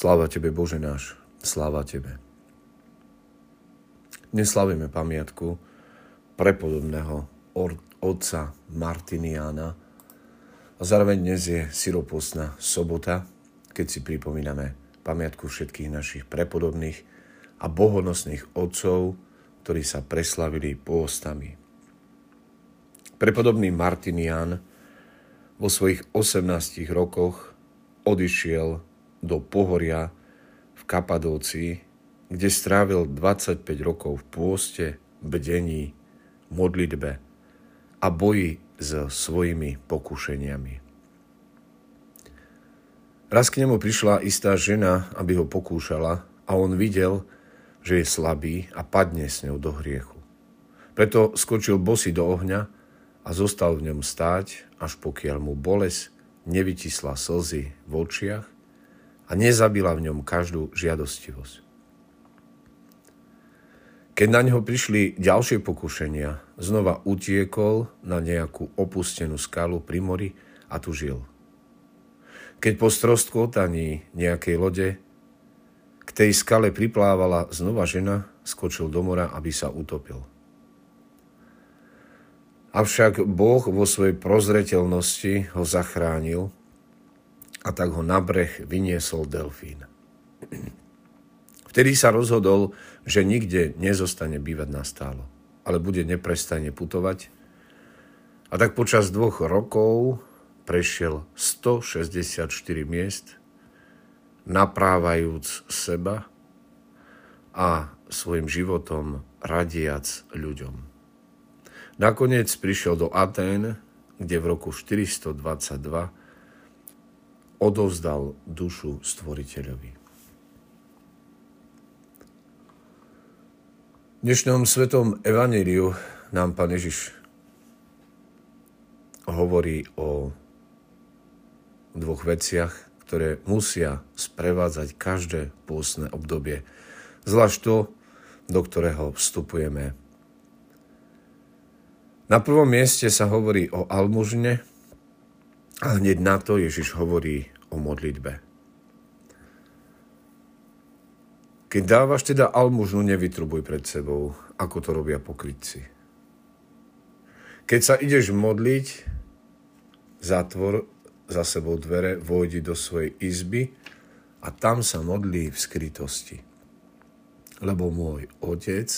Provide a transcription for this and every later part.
Sláva Tebe, Bože náš, sláva Tebe. Dnes slavíme pamiatku prepodobného otca Martiniana a zároveň dnes je siropostná sobota, keď si pripomíname pamiatku všetkých našich prepodobných a bohonosných otcov, ktorí sa preslavili pôstami. Prepodobný Martinian vo svojich 18 rokoch odišiel do pohoria v Kapadócii, kde strávil 25 rokov v pôste, bdení, modlitbe a boji s svojimi pokušeniami. Raz k nemu prišla istá žena, aby ho pokúšala a on videl, že je slabý a padne s ňou do hriechu. Preto skočil bosy do ohňa a zostal v ňom stáť, až pokiaľ mu bolesť nevytisla slzy v očiach a nezabila v ňom každú žiadostivosť. Keď na ňo prišli ďalšie pokušenia, znova utiekol na nejakú opustenú skalu pri mori a tu žil. Keď po strostkotaní nejakej lode k tej skale priplávala znova žena, skočil do mora, aby sa utopil. Avšak Boh vo svojej prozreteľnosti ho zachránil a tak ho na breh vyniesol delfín. Vtedy sa rozhodol, že nikde nezostane bývať nastálo, ale bude neprestane putovať. A tak počas dvoch rokov prešiel 164 miest, naprávajúc seba a svojim životom radiac ľuďom. Nakoniec prišiel do Atén, kde v roku 422 odovzdal dušu stvoriteľovi. V dnešnom svetom evaníliu nám Pán Ježiš hovorí o dvoch veciach, ktoré musia sprevádzať každé pôstne obdobie. Zvlášť to, do ktorého vstupujeme na prvom mieste sa hovorí o almužne a hneď na to Ježiš hovorí o modlitbe. Keď dávaš teda almužnu, nevytrubuj pred sebou, ako to robia pokrytci. Keď sa ideš modliť, zatvor za sebou dvere, vojdi do svojej izby a tam sa modlí v skrytosti. Lebo môj otec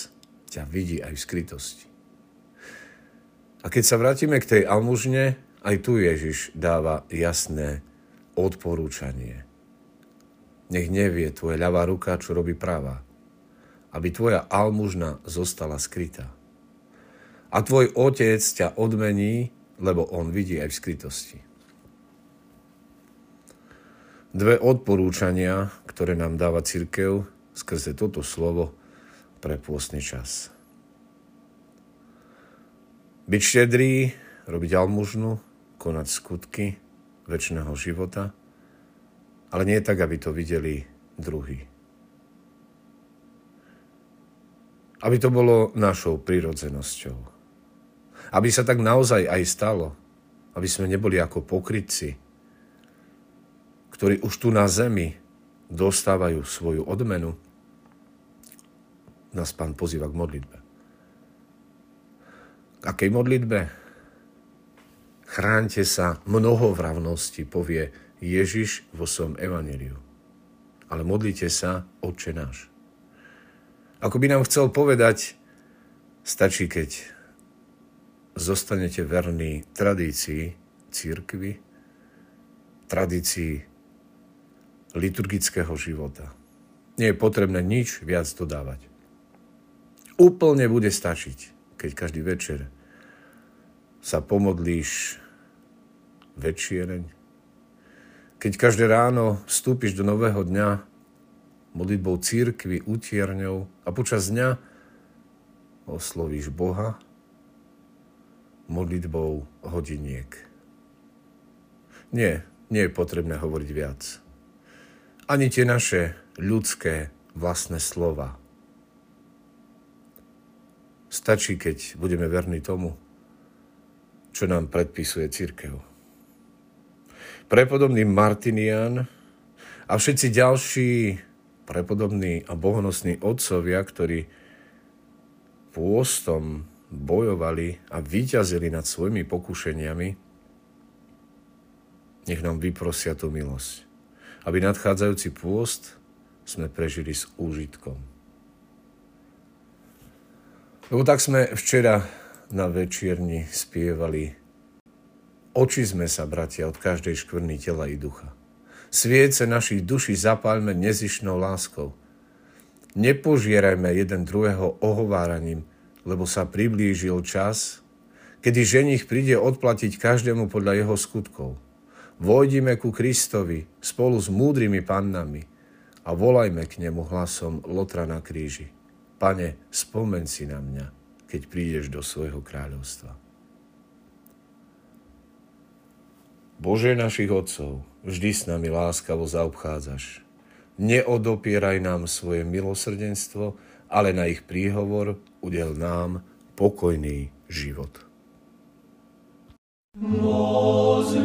ťa vidí aj v skrytosti. A keď sa vrátime k tej almužne, aj tu Ježiš dáva jasné odporúčanie. Nech nevie tvoja ľavá ruka, čo robí práva. Aby tvoja almužna zostala skrytá. A tvoj otec ťa odmení, lebo on vidí aj v skrytosti. Dve odporúčania, ktoré nám dáva církev skrze toto slovo pre pôstny čas. Byť štedrý, robiť almužnu, konať skutky väčšného života, ale nie tak, aby to videli druhí. Aby to bolo našou prirodzenosťou. Aby sa tak naozaj aj stalo. Aby sme neboli ako pokrytci, ktorí už tu na zemi dostávajú svoju odmenu. Nás pán pozýva k modlitbe akej modlitbe? Chránte sa mnohovravnosti, povie Ježiš vo svojom evaneliu. Ale modlite sa, Otče náš. Ako by nám chcel povedať, stačí, keď zostanete verní tradícii církvy, tradícii liturgického života. Nie je potrebné nič viac dodávať. Úplne bude stačiť, keď každý večer sa pomodlíš večiereň, keď každé ráno vstúpiš do nového dňa modlitbou církvy, utierňou a počas dňa oslovíš Boha modlitbou hodiniek. Nie, nie je potrebné hovoriť viac. Ani tie naše ľudské vlastné slova Stačí, keď budeme verní tomu, čo nám predpisuje církev. Prepodobný Martinian A všetci ďalší prepodobní a bohonosní otcovia, ktorí pôstom bojovali a vyťazili nad svojimi pokušeniami, nech nám vyprosia tú milosť. Aby nadchádzajúci pôst sme prežili s úžitkom. Lebo tak sme včera na večierni spievali Oči sme sa, bratia, od každej škvrny tela i ducha. Sviece našich duší zapálme nezišnou láskou. Nepožierajme jeden druhého ohováraním, lebo sa priblížil čas, kedy ženich príde odplatiť každému podľa jeho skutkov. Vojdime ku Kristovi spolu s múdrymi pannami a volajme k nemu hlasom Lotra na kríži. Pane, spomen si na mňa, keď prídeš do svojho kráľovstva. Bože našich Otcov, vždy s nami láskavo zaobchádzaš. Neodopieraj nám svoje milosrdenstvo, ale na ich príhovor udel nám pokojný život. Môj